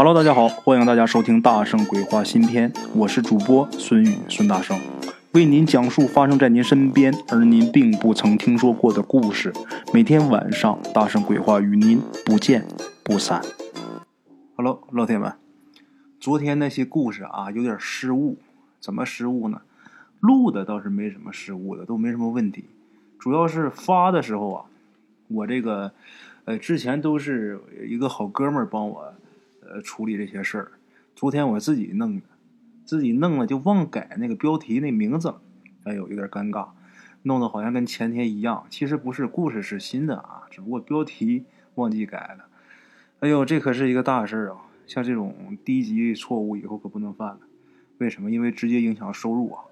Hello，大家好，欢迎大家收听《大圣鬼话》新篇，我是主播孙宇，孙大圣为您讲述发生在您身边而您并不曾听说过的故事。每天晚上，《大圣鬼话》与您不见不散。Hello，老铁们，昨天那些故事啊，有点失误，怎么失误呢？录的倒是没什么失误的，都没什么问题，主要是发的时候啊，我这个呃之前都是一个好哥们儿帮我。呃，处理这些事儿，昨天我自己弄的，自己弄了就忘改那个标题那名字了，哎呦，有点尴尬，弄得好像跟前天一样。其实不是，故事是新的啊，只不过标题忘记改了。哎呦，这可是一个大事儿啊！像这种低级错误以后可不能犯了。为什么？因为直接影响收入啊！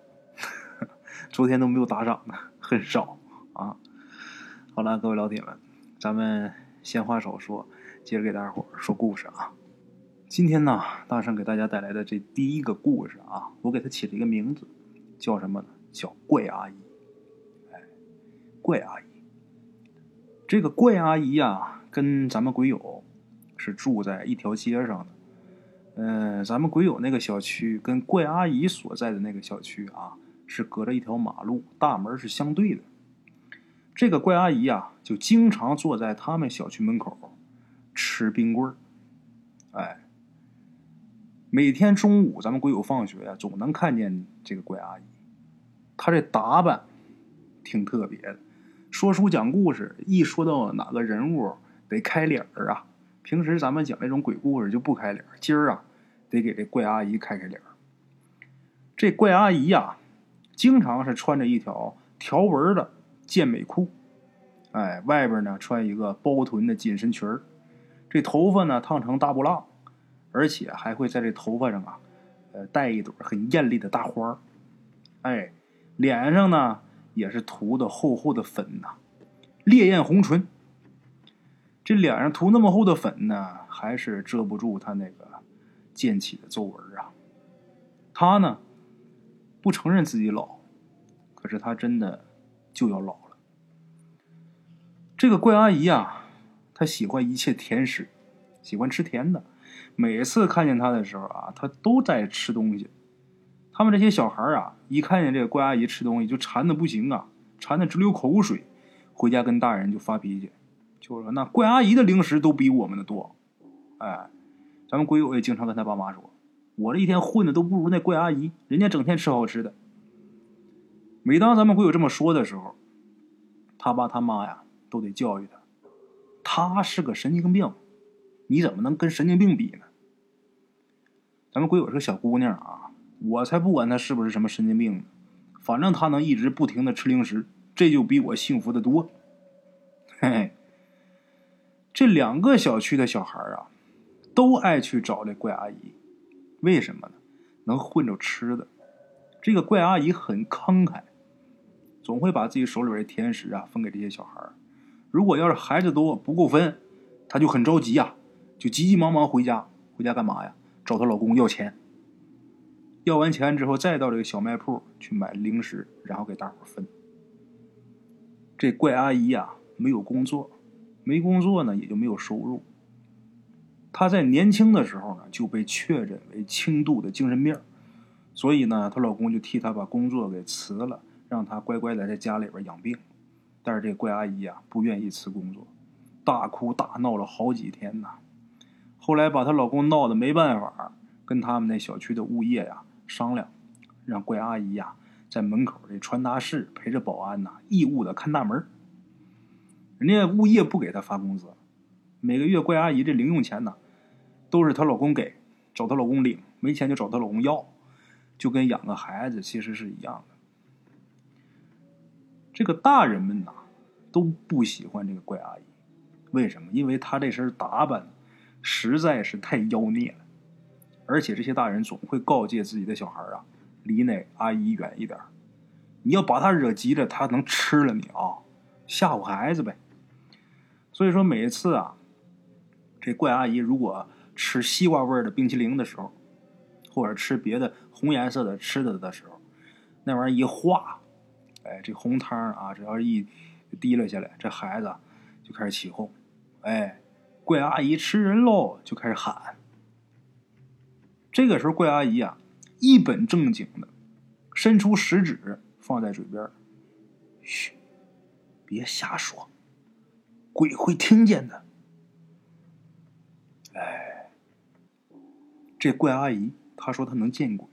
昨天都没有打赏的，很少啊。好了，各位老铁们，咱们闲话少说，接着给大家伙说故事啊。今天呢，大圣给大家带来的这第一个故事啊，我给他起了一个名字，叫什么呢？叫怪阿姨。哎，怪阿姨。这个怪阿姨呀，跟咱们鬼友是住在一条街上的。嗯，咱们鬼友那个小区跟怪阿姨所在的那个小区啊，是隔着一条马路，大门是相对的。这个怪阿姨啊，就经常坐在他们小区门口吃冰棍儿。哎。每天中午，咱们鬼友放学呀，总能看见这个怪阿姨。她这打扮挺特别的，说书讲故事，一说到哪个人物得开脸儿啊。平时咱们讲那种鬼故事就不开脸儿今儿啊得给这怪阿姨开开脸儿这怪阿姨呀，经常是穿着一条条纹的健美裤，哎，外边呢穿一个包臀的紧身裙儿，这头发呢烫成大波浪。而且还会在这头发上啊，呃，戴一朵很艳丽的大花哎，脸上呢也是涂的厚厚的粉呐，烈焰红唇。这脸上涂那么厚的粉呢，还是遮不住他那个溅起的皱纹啊。他呢不承认自己老，可是他真的就要老了。这个怪阿姨啊，她喜欢一切甜食，喜欢吃甜的。每次看见他的时候啊，他都在吃东西。他们这些小孩啊，一看见这个怪阿姨吃东西，就馋的不行啊，馋的直流口水。回家跟大人就发脾气，就说那怪阿姨的零食都比我们的多。哎，咱们鬼友也经常跟他爸妈说，我这一天混的都不如那怪阿姨，人家整天吃好吃的。每当咱们鬼友这么说的时候，他爸他妈呀都得教育他，他是个神经病。你怎么能跟神经病比呢？咱们鬼友是个小姑娘啊，我才不管她是不是什么神经病呢，反正她能一直不停的吃零食，这就比我幸福的多。嘿嘿，这两个小区的小孩啊，都爱去找这怪阿姨，为什么呢？能混着吃的。这个怪阿姨很慷慨，总会把自己手里边的甜食啊分给这些小孩如果要是孩子多不够分，她就很着急呀。就急急忙忙回家，回家干嘛呀？找她老公要钱。要完钱之后，再到这个小卖铺去买零食，然后给大伙分。这怪阿姨呀，没有工作，没工作呢，也就没有收入。她在年轻的时候呢，就被确诊为轻度的精神病，所以呢，她老公就替她把工作给辞了，让她乖乖的在家里边养病。但是这怪阿姨呀，不愿意辞工作，大哭大闹了好几天呐。后来把她老公闹得没办法，跟他们那小区的物业呀商量，让怪阿姨呀在门口这传达室陪着保安呐，义务的看大门。人家物业不给她发工资，每个月怪阿姨这零用钱呢，都是她老公给，找她老公领，没钱就找她老公要，就跟养个孩子其实是一样的。这个大人们呐都不喜欢这个怪阿姨，为什么？因为她这身打扮。实在是太妖孽了，而且这些大人总会告诫自己的小孩啊，离那阿姨远一点你要把他惹急了，他能吃了你啊，吓唬孩子呗。所以说，每次啊，这怪阿姨如果吃西瓜味的冰淇淋的时候，或者吃别的红颜色的吃的的时候，那玩意儿一化，哎，这红汤啊，只要一滴了下来，这孩子就开始起哄，哎。怪阿姨吃人喽！就开始喊，这个时候，怪阿姨啊，一本正经的伸出食指放在嘴边，嘘，别瞎说，鬼会听见的。哎，这怪阿姨她说她能见鬼，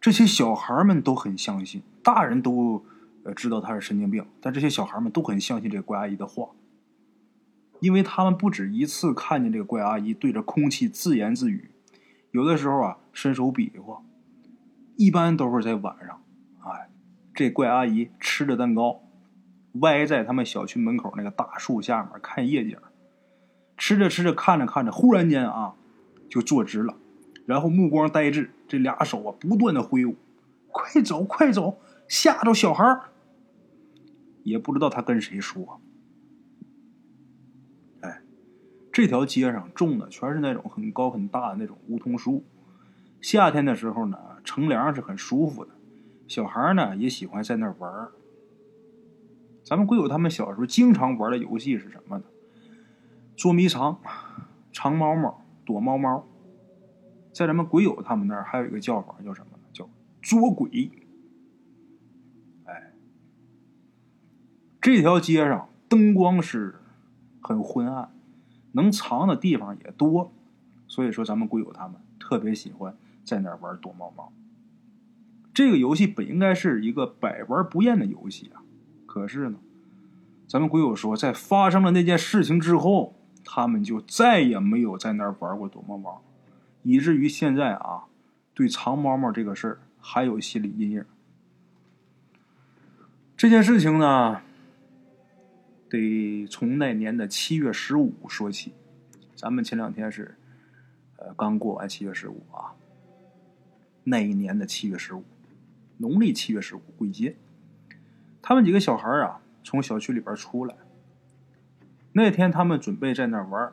这些小孩们都很相信，大人都呃知道她是神经病，但这些小孩们都很相信这怪阿姨的话。因为他们不止一次看见这个怪阿姨对着空气自言自语，有的时候啊伸手比划，一般都是在晚上。哎，这怪阿姨吃着蛋糕，歪在他们小区门口那个大树下面看夜景，吃着吃着看着看着，忽然间啊就坐直了，然后目光呆滞，这俩手啊不断的挥舞，快走快走，吓着小孩也不知道他跟谁说。这条街上种的全是那种很高很大的那种梧桐树，夏天的时候呢，乘凉是很舒服的。小孩呢也喜欢在那玩咱们鬼友他们小时候经常玩的游戏是什么呢？捉迷藏、藏猫猫、躲猫猫。在咱们鬼友他们那儿还有一个叫法，叫什么呢？叫捉鬼。哎，这条街上灯光是很昏暗。能藏的地方也多，所以说咱们鬼友他们特别喜欢在那儿玩躲猫猫。这个游戏本应该是一个百玩不厌的游戏啊，可是呢，咱们鬼友说，在发生了那件事情之后，他们就再也没有在那儿玩过躲猫猫，以至于现在啊，对藏猫猫这个事儿还有心理阴影。这件事情呢？得从那年的七月十五说起，咱们前两天是，呃，刚过完七月十五啊。那一年的七月十五，农历七月十五，鬼节。他们几个小孩啊，从小区里边出来。那天他们准备在那玩，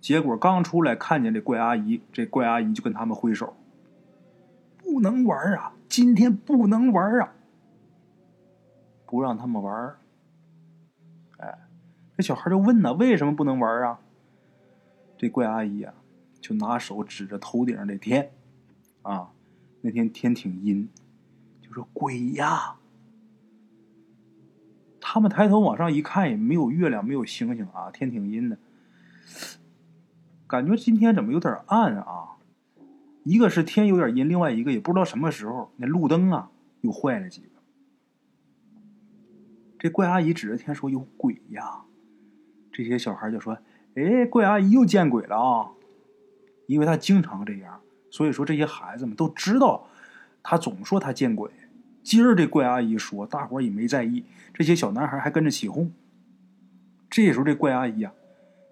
结果刚出来看见这怪阿姨，这怪阿姨就跟他们挥手：“不能玩啊，今天不能玩啊，不让他们玩。”这小孩就问呢：“为什么不能玩啊？”这怪阿姨啊，就拿手指着头顶上这天，啊，那天天挺阴，就说：“鬼呀！”他们抬头往上一看，也没有月亮，没有星星啊，天挺阴的，感觉今天怎么有点暗啊？一个是天有点阴，另外一个也不知道什么时候那路灯啊又坏了几个。这怪阿姨指着天说：“有鬼呀！”这些小孩就说：“哎，怪阿姨又见鬼了啊！”因为他经常这样，所以说这些孩子们都知道，他总说他见鬼。今儿这怪阿姨说，大伙也没在意。这些小男孩还跟着起哄。这时候这怪阿姨呀，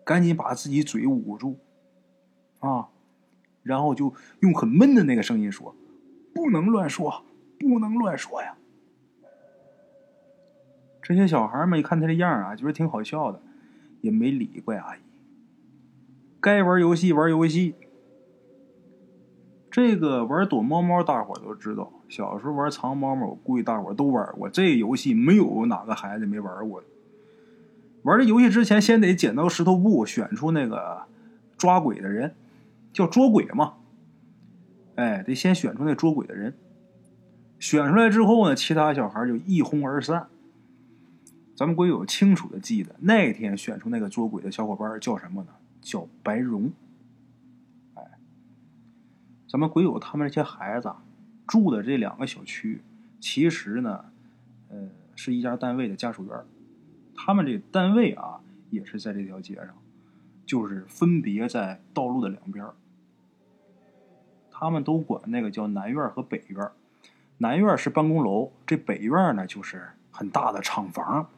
赶紧把自己嘴捂住，啊，然后就用很闷的那个声音说：“不能乱说，不能乱说呀！”这些小孩们一看他这样啊，觉得挺好笑的。也没理怪阿姨，该玩游戏玩游戏。这个玩躲猫猫，大伙都知道。小时候玩藏猫猫，我估计大伙都玩过。这游戏没有哪个孩子没玩过的。玩这游戏之前，先得剪刀石头布，选出那个抓鬼的人，叫捉鬼嘛。哎，得先选出那捉鬼的人。选出来之后呢，其他小孩就一哄而散。咱们鬼友清楚的记得，那天选出那个捉鬼的小伙伴叫什么呢？叫白荣。哎，咱们鬼友他们这些孩子住的这两个小区，其实呢，呃，是一家单位的家属院。他们这单位啊，也是在这条街上，就是分别在道路的两边。他们都管那个叫南院和北院。南院是办公楼，这北院呢，就是很大的厂房。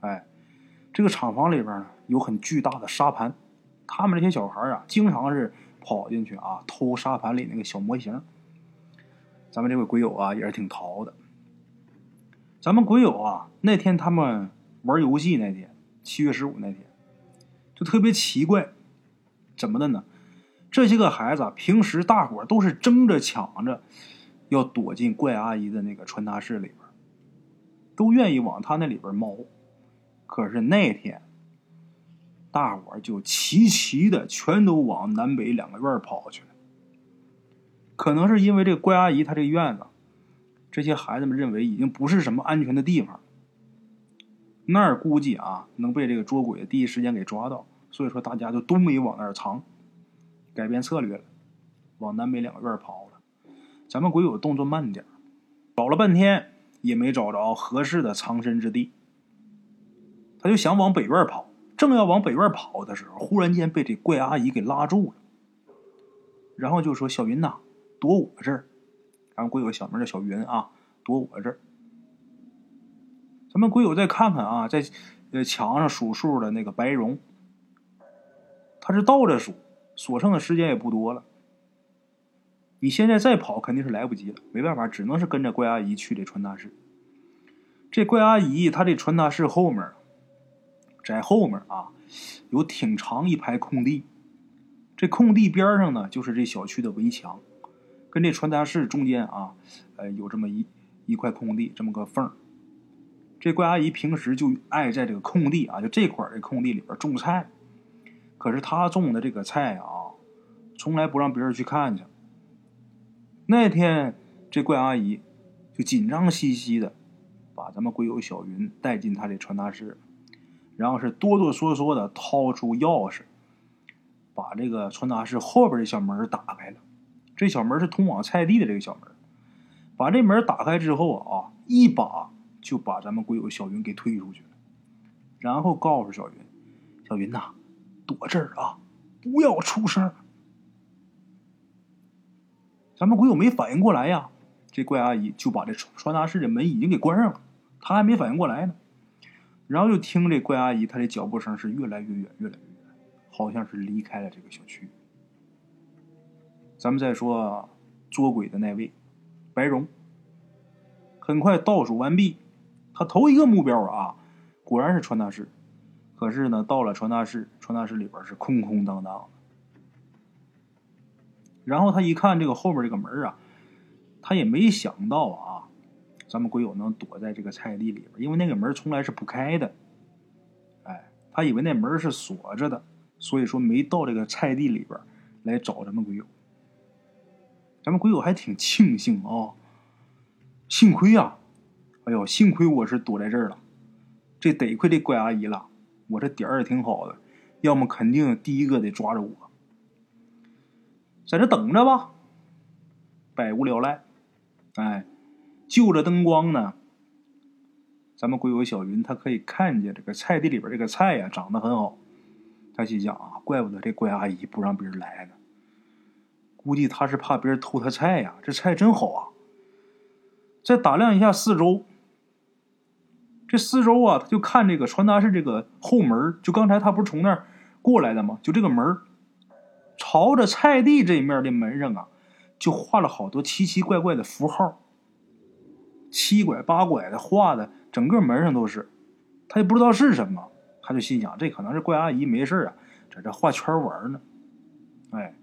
哎，这个厂房里边呢有很巨大的沙盘，他们这些小孩啊，经常是跑进去啊偷沙盘里那个小模型。咱们这位鬼友啊也是挺淘的。咱们鬼友啊那天他们玩游戏那天，七月十五那天，就特别奇怪，怎么的呢？这些个孩子平时大伙都是争着抢着要躲进怪阿姨的那个传达室里边，都愿意往他那里边猫。可是那天，大伙就齐齐的全都往南北两个院跑去了。可能是因为这个怪阿姨她这个院子，这些孩子们认为已经不是什么安全的地方，那儿估计啊能被这个捉鬼第一时间给抓到，所以说大家就都没往那儿藏，改变策略了，往南北两个院跑了。咱们鬼友动作慢点找了半天也没找着合适的藏身之地，他就想往北院跑。正要往北院跑的时候，忽然间被这怪阿姨给拉住了，然后就说：“小云呐，躲我这儿。”咱们鬼友小名叫小云啊，躲我这儿。咱们鬼友再看看啊，在呃墙上数数的那个白绒，他是倒着数，所剩的时间也不多了。你现在再跑肯定是来不及了，没办法，只能是跟着怪阿姨去这传达室。这怪阿姨她这传达室后面。在后面啊，有挺长一排空地，这空地边上呢，就是这小区的围墙，跟这传达室中间啊，呃，有这么一一块空地，这么个缝这怪阿姨平时就爱在这个空地啊，就这块这空地里边种菜，可是她种的这个菜啊，从来不让别人去看去。那天这怪阿姨就紧张兮兮的，把咱们鬼友小云带进她的传达室。然后是哆哆嗦嗦的掏出钥匙，把这个传达室后边的小门打开了。这小门是通往菜地的这个小门。把这门打开之后啊，一把就把咱们鬼友小云给推出去了。然后告诉小云：“小云呐，躲这儿啊，不要出声。”咱们鬼友没反应过来呀，这怪阿姨就把这传达室的门已经给关上了，他还没反应过来呢。然后就听这怪阿姨，她的脚步声是越来越远，越来越远，好像是离开了这个小区。咱们再说捉鬼的那位白蓉，很快倒数完毕，他头一个目标啊，果然是传达室。可是呢，到了传达室，传达室里边是空空荡荡的。然后他一看这个后面这个门啊，他也没想到啊。咱们鬼友能躲在这个菜地里边，因为那个门从来是不开的。哎，他以为那门是锁着的，所以说没到这个菜地里边来找咱们鬼友。咱们鬼友还挺庆幸啊，幸亏呀，哎呦，幸亏我是躲在这儿了，这得亏这怪阿姨了，我这点儿也挺好的，要么肯定第一个得抓着我。在这等着吧，百无聊赖，哎。就着灯光呢，咱们鬼友小云，他可以看见这个菜地里边这个菜呀，长得很好。他心想啊，怪不得这怪阿姨不让别人来呢，估计他是怕别人偷他菜呀。这菜真好啊！再打量一下四周，这四周啊，他就看这个传达室这个后门，就刚才他不是从那儿过来的吗？就这个门，朝着菜地这面的门上啊，就画了好多奇奇怪怪的符号。七拐八拐的画的，整个门上都是，他也不知道是什么，他就心想这可能是怪阿姨没事啊，在这画圈玩呢。哎，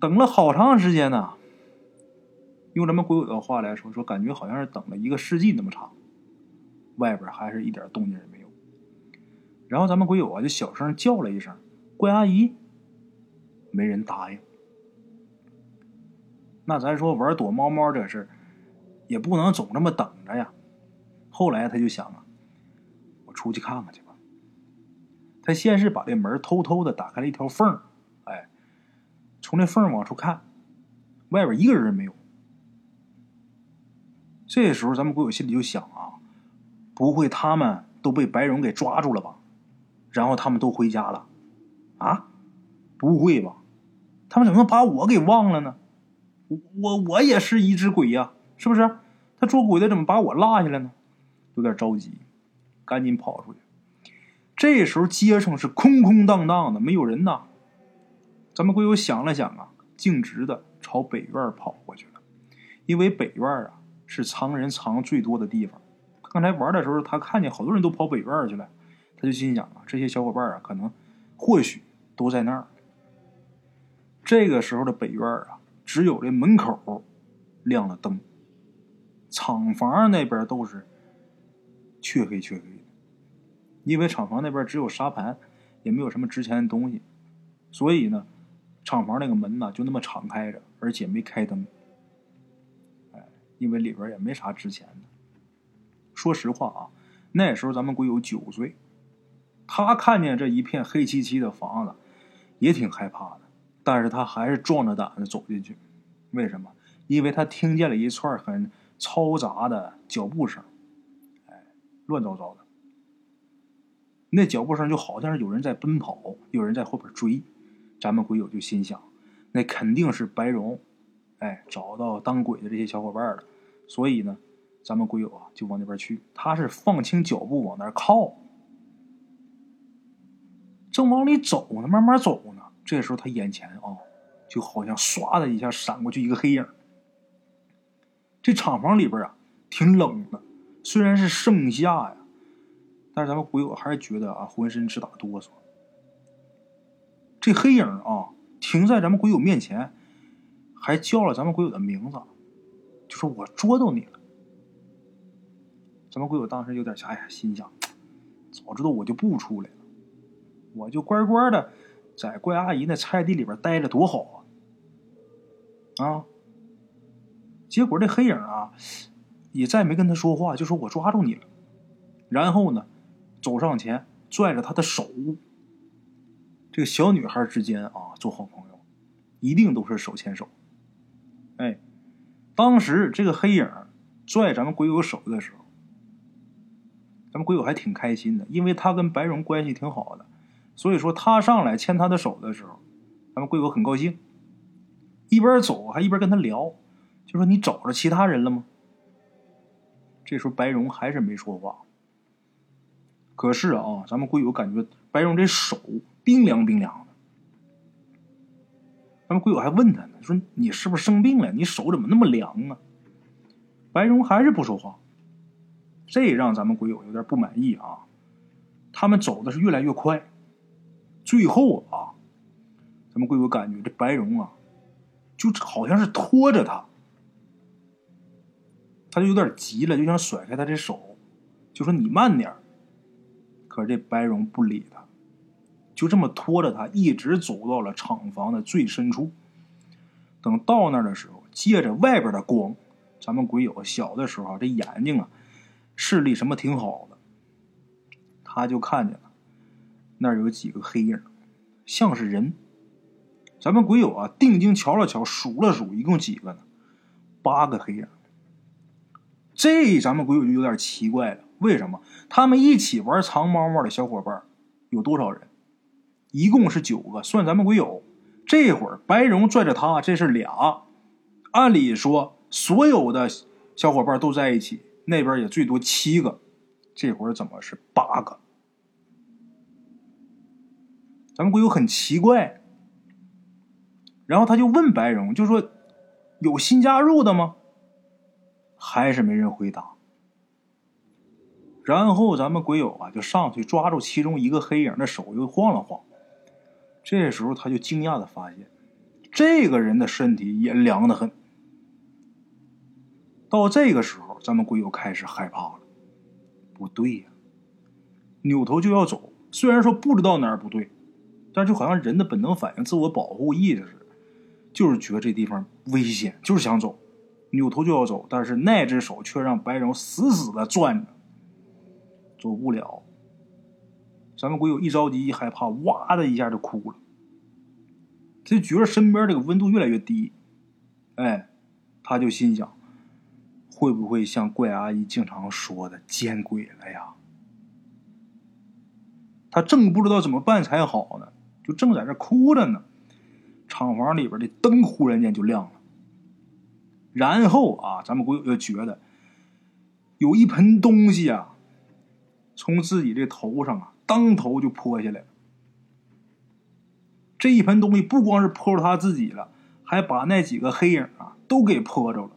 等了好长时间呢，用咱们鬼友的话来说，说感觉好像是等了一个世纪那么长，外边还是一点动静也没有。然后咱们鬼友啊就小声叫了一声“怪阿姨”，没人答应。那咱说玩躲猫猫这事也不能总这么等着呀。后来他就想啊，我出去看看去吧。他先是把这门偷偷的打开了一条缝哎，从这缝往出看，外边一个人也没有。这时候咱们鬼友心里就想啊，不会他们都被白蓉给抓住了吧？然后他们都回家了？啊？不会吧？他们怎么能把我给忘了呢？我我我也是一只鬼呀！是不是？他捉鬼的怎么把我落下来呢？有点着急，赶紧跑出去。这时候街上是空空荡荡的，没有人呐。咱们鬼友想了想啊，径直的朝北院跑过去了。因为北院啊是藏人藏最多的地方。刚才玩的时候，他看见好多人都跑北院去了，他就心想啊，这些小伙伴啊，可能或许都在那儿。这个时候的北院啊，只有这门口亮了灯。厂房那边都是黢黑黢黑的，因为厂房那边只有沙盘，也没有什么值钱的东西，所以呢，厂房那个门呢就那么敞开着，而且没开灯。哎，因为里边也没啥值钱的。说实话啊，那时候咱们鬼友九岁，他看见这一片黑漆漆的房子，也挺害怕的。但是他还是壮着胆子走进去。为什么？因为他听见了一串很嘈杂的脚步声，哎，乱糟糟的。那脚步声就好像是有人在奔跑，有人在后边追。咱们鬼友就心想，那肯定是白荣，哎，找到当鬼的这些小伙伴了。所以呢，咱们鬼友啊就往那边去。他是放轻脚步往那靠，正往里走呢，慢慢走呢。这时候他眼前啊，就好像唰的一下闪过去一个黑影。这厂房里边啊，挺冷的，虽然是盛夏呀。但是咱们鬼友还是觉得啊，浑身直打哆嗦。这黑影啊，停在咱们鬼友面前，还叫了咱们鬼友的名字，就说我捉到你了。咱们鬼友当时有点哎呀，心想，早知道我就不出来了，我就乖乖的在怪阿姨那菜地里边待着多好啊！啊，结果这黑影啊，也再没跟他说话，就说我抓住你了。然后呢？走上前，拽着他的手。这个小女孩之间啊，做好朋友，一定都是手牵手。哎，当时这个黑影拽咱们鬼友手的时候，咱们鬼友还挺开心的，因为他跟白荣关系挺好的，所以说他上来牵他的手的时候，咱们鬼友很高兴，一边走还一边跟他聊，就说你找着其他人了吗？这时候白荣还是没说话。可是啊，咱们鬼友感觉白荣这手冰凉冰凉的。咱们鬼友还问他呢，说你是不是生病了？你手怎么那么凉啊？白荣还是不说话，这让咱们鬼友有点不满意啊。他们走的是越来越快，最后啊，咱们鬼友感觉这白荣啊，就好像是拖着他，他就有点急了，就想甩开他这手，就说你慢点可是这白荣不理他，就这么拖着他，一直走到了厂房的最深处。等到那儿的时候，借着外边的光，咱们鬼友小的时候这眼睛啊，视力什么挺好的，他就看见了那儿有几个黑影，像是人。咱们鬼友啊，定睛瞧了瞧，数了数，一共几个呢？八个黑影。这咱们鬼友就有点奇怪了。为什么他们一起玩藏猫猫的小伙伴有多少人？一共是九个，算咱们鬼友。这会儿白荣拽着他，这是俩。按理说，所有的小伙伴都在一起，那边也最多七个。这会儿怎么是八个？咱们鬼友很奇怪。然后他就问白荣，就说：“有新加入的吗？”还是没人回答。然后咱们鬼友啊，就上去抓住其中一个黑影的手，又晃了晃。这时候他就惊讶的发现，这个人的身体也凉得很。到这个时候，咱们鬼友开始害怕了。不对呀，扭头就要走。虽然说不知道哪儿不对，但就好像人的本能反应、自我保护意识似的，就是觉得这地方危险，就是想走，扭头就要走。但是那只手却让白荣死死的攥着。走不了，咱们鬼友一着急一害怕，哇的一下就哭了。他觉得身边这个温度越来越低，哎，他就心想，会不会像怪阿姨经常说的见鬼了呀？他正不知道怎么办才好呢，就正在这哭着呢，厂房里边的灯忽然间就亮了，然后啊，咱们鬼友就觉得有一盆东西啊。从自己这头上啊，当头就泼下来了。这一盆东西不光是泼着他自己了，还把那几个黑影啊都给泼着了。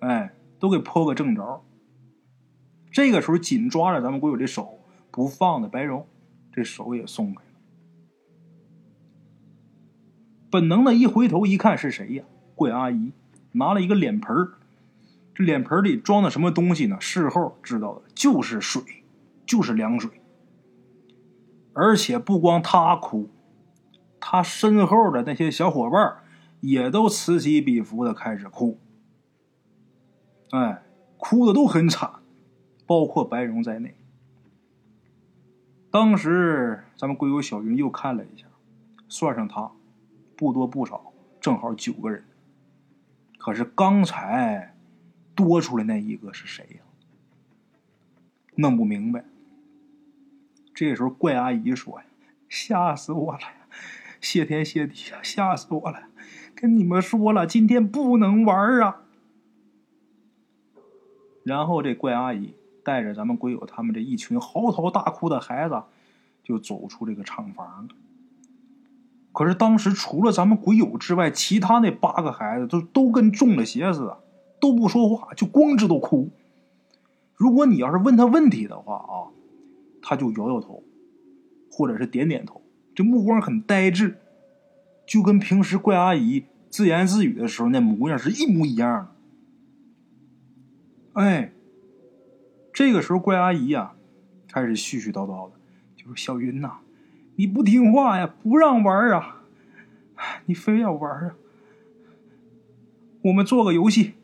哎，都给泼个正着。这个时候紧抓着咱们鬼友的手不放的白荣，这手也松开了。本能的一回头一看是谁呀？怪阿姨拿了一个脸盆。这脸盆里装的什么东西呢？事后知道的就是水，就是凉水。而且不光他哭，他身后的那些小伙伴也都此起彼伏的开始哭，哎，哭的都很惨，包括白蓉在内。当时咱们鬼友小云又看了一下，算上他，不多不少，正好九个人。可是刚才多出来那一个是谁呀？弄不明白。这时候怪阿姨说呀：“吓死我了！谢天谢地呀，吓死我了！跟你们说了，今天不能玩啊。”然后这怪阿姨。带着咱们鬼友他们这一群嚎啕大哭的孩子，就走出这个厂房了。可是当时除了咱们鬼友之外，其他那八个孩子都都跟中了邪似的，都不说话，就光知道哭。如果你要是问他问题的话啊，他就摇摇头，或者是点点头，这目光很呆滞，就跟平时怪阿姨自言自语的时候那模样是一模一样的。哎。这个时候，怪阿姨呀，开始絮絮叨叨的，就是：“小云呐，你不听话呀，不让玩啊，你非要玩啊，我们做个游戏。”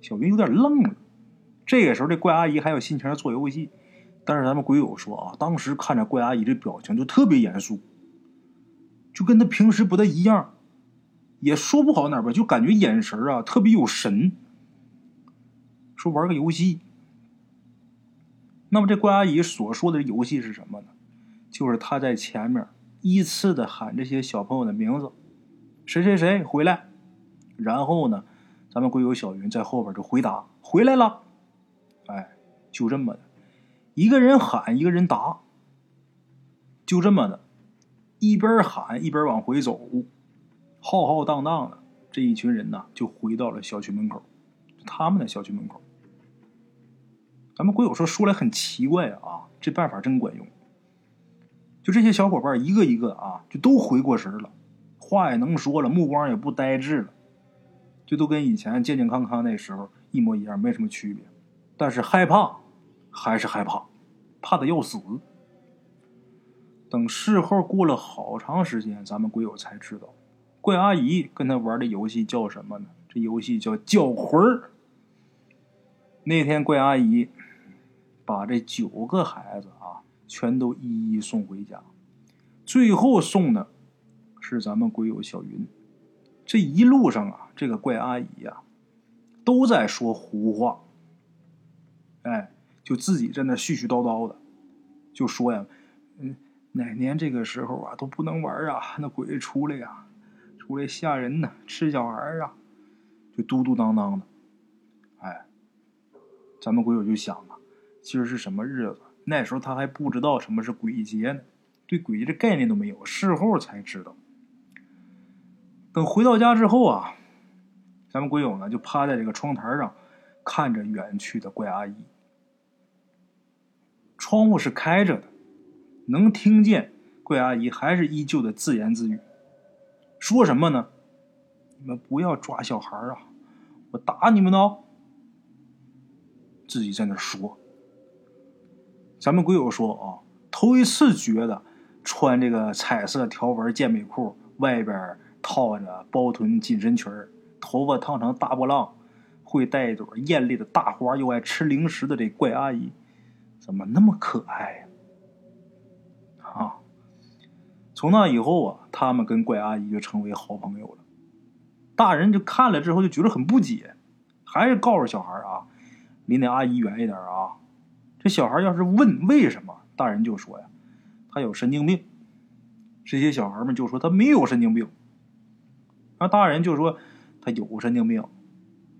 小云有点愣了。这个时候，这怪阿姨还有心情做游戏，但是咱们鬼友说啊，当时看着怪阿姨这表情就特别严肃，就跟他平时不太一样，也说不好哪吧，就感觉眼神啊特别有神。说玩个游戏，那么这怪阿姨所说的游戏是什么呢？就是他在前面依次的喊这些小朋友的名字，谁谁谁回来，然后呢，咱们鬼友小云在后边就回答回来了，哎，就这么的，一个人喊一个人答，就这么的，一边喊一边往回走，浩浩荡荡的这一群人呢，就回到了小区门口，他们的小区门口。咱们鬼友说说来很奇怪啊，这办法真管用。就这些小伙伴一个一个啊，就都回过神了，话也能说了，目光也不呆滞了，就都跟以前健健康康那时候一模一样，没什么区别。但是害怕还是害怕，怕的要死。等事后过了好长时间，咱们鬼友才知道，怪阿姨跟他玩的游戏叫什么呢？这游戏叫叫魂儿。那天怪阿姨。把这九个孩子啊，全都一一送回家，最后送的是咱们鬼友小云。这一路上啊，这个怪阿姨呀，都在说胡话。哎，就自己在那絮絮叨叨的，就说呀，嗯，哪年这个时候啊都不能玩啊，那鬼出来呀，出来吓人呢，吃小孩啊，就嘟嘟囔囔的。哎，咱们鬼友就想啊。今儿是什么日子？那时候他还不知道什么是鬼节呢，对鬼节这概念都没有，事后才知道。等回到家之后啊，咱们鬼友呢就趴在这个窗台上，看着远去的怪阿姨。窗户是开着的，能听见怪阿姨还是依旧的自言自语，说什么呢？你们不要抓小孩啊，我打你们呢！自己在那说。咱们鬼友说啊，头一次觉得穿这个彩色条纹健美裤，外边套着包臀紧身裙头发烫成大波浪，会带一朵艳丽的大花，又爱吃零食的这怪阿姨，怎么那么可爱呀？啊！从那以后啊，他们跟怪阿姨就成为好朋友了。大人就看了之后就觉得很不解，还是告诉小孩啊，离那阿姨远一点啊。这小孩要是问为什么，大人就说呀，他有神经病。这些小孩们就说他没有神经病。那大人就说他有神经病，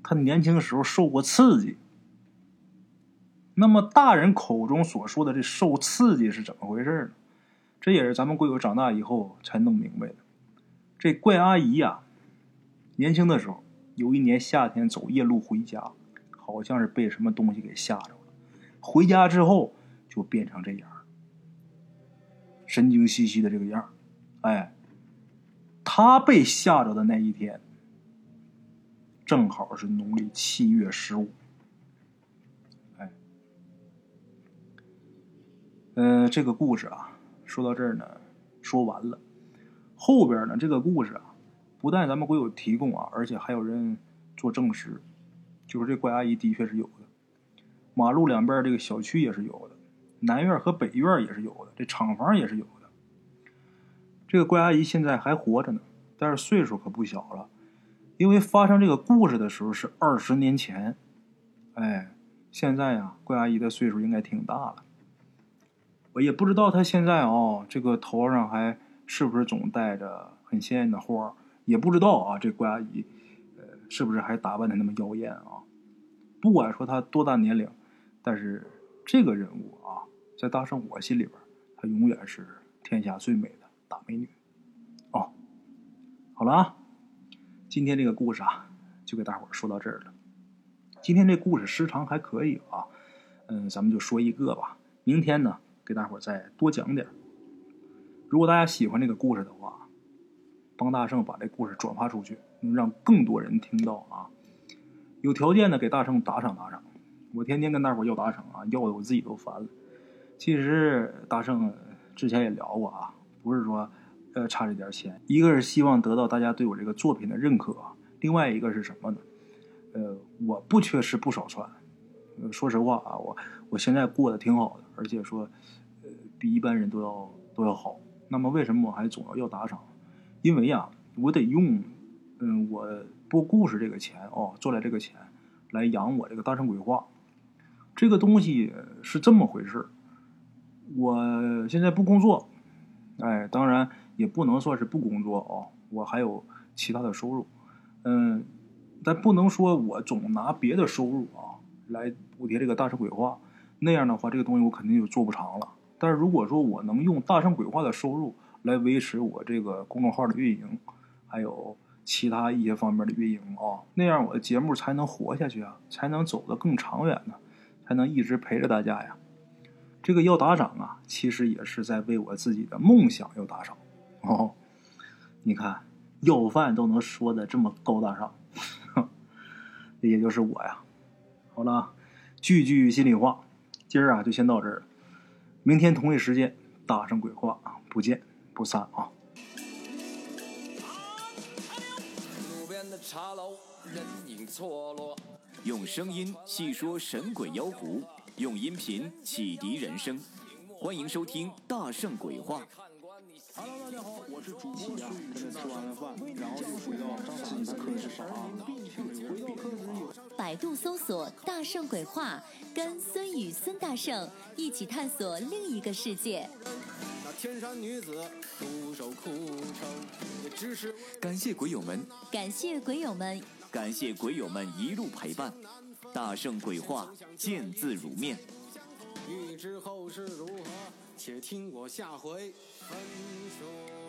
他年轻时候受过刺激。那么大人口中所说的这受刺激是怎么回事呢？这也是咱们贵友长大以后才弄明白的。这怪阿姨呀，年轻的时候有一年夏天走夜路回家，好像是被什么东西给吓着。回家之后就变成这样，神经兮兮的这个样哎，他被吓着的那一天，正好是农历七月十五。哎，呃，这个故事啊，说到这儿呢，说完了。后边呢，这个故事啊，不但咱们鬼友提供啊，而且还有人做证实，就是这怪阿姨的确是有。马路两边这个小区也是有的，南院和北院也是有的，这厂房也是有的。这个怪阿姨现在还活着呢，但是岁数可不小了，因为发生这个故事的时候是二十年前，哎。现在呀，怪阿姨的岁数应该挺大了。我也不知道她现在哦，这个头上还是不是总戴着很鲜艳的花也不知道啊，这怪阿姨，呃，是不是还打扮的那么妖艳啊？不管说她多大年龄，但是这个人物啊，在大圣我心里边，她永远是天下最美的大美女。哦，好了啊，今天这个故事啊，就给大伙说到这儿了。今天这故事时长还可以啊，嗯，咱们就说一个吧。明天呢，给大伙再多讲点如果大家喜欢这个故事的话，帮大圣把这故事转发出去，能让更多人听到啊。有条件的给大圣打赏打赏。我天天跟大伙要打赏啊，要的我自己都烦了。其实大圣之前也聊过啊，不是说呃差这点钱，一个是希望得到大家对我这个作品的认可，另外一个是什么呢？呃，我不缺吃不少穿，说实话啊，我我现在过得挺好的，而且说，呃，比一般人都要都要好。那么为什么我还总要要打赏？因为呀，我得用，嗯，我播故事这个钱哦，赚来这个钱来养我这个大圣鬼话。这个东西是这么回事我现在不工作，哎，当然也不能算是不工作哦，我还有其他的收入，嗯。但不能说我总拿别的收入啊来补贴这个大圣鬼话，那样的话这个东西我肯定就做不长了。但是如果说我能用大圣鬼话的收入来维持我这个公众号的运营，还有其他一些方面的运营啊，那样我的节目才能活下去啊，才能走得更长远呢，才能一直陪着大家呀。这个要打赏啊，其实也是在为我自己的梦想要打赏哦。你看要饭都能说的这么高大上。也就是我呀，好了，句句心里话，今儿啊就先到这儿了。明天同一时间，大圣鬼话啊，不见不散啊！路边的茶楼，人影错落用声音细说神鬼妖狐，用音频启迪人生，欢迎收听《大圣鬼话》。Hello，大家好，我是主播孙宇，吃完了饭，然后就回到自己的课室上啊。百度搜索“大圣鬼话”，跟孙宇、孙大圣一起探索另一个世界。那天山女子独守空城，也只是感谢鬼友们，感谢鬼友们，感谢鬼友们一路陪伴。大圣鬼话，见字如面。欲知后事如何？且听我下回分说。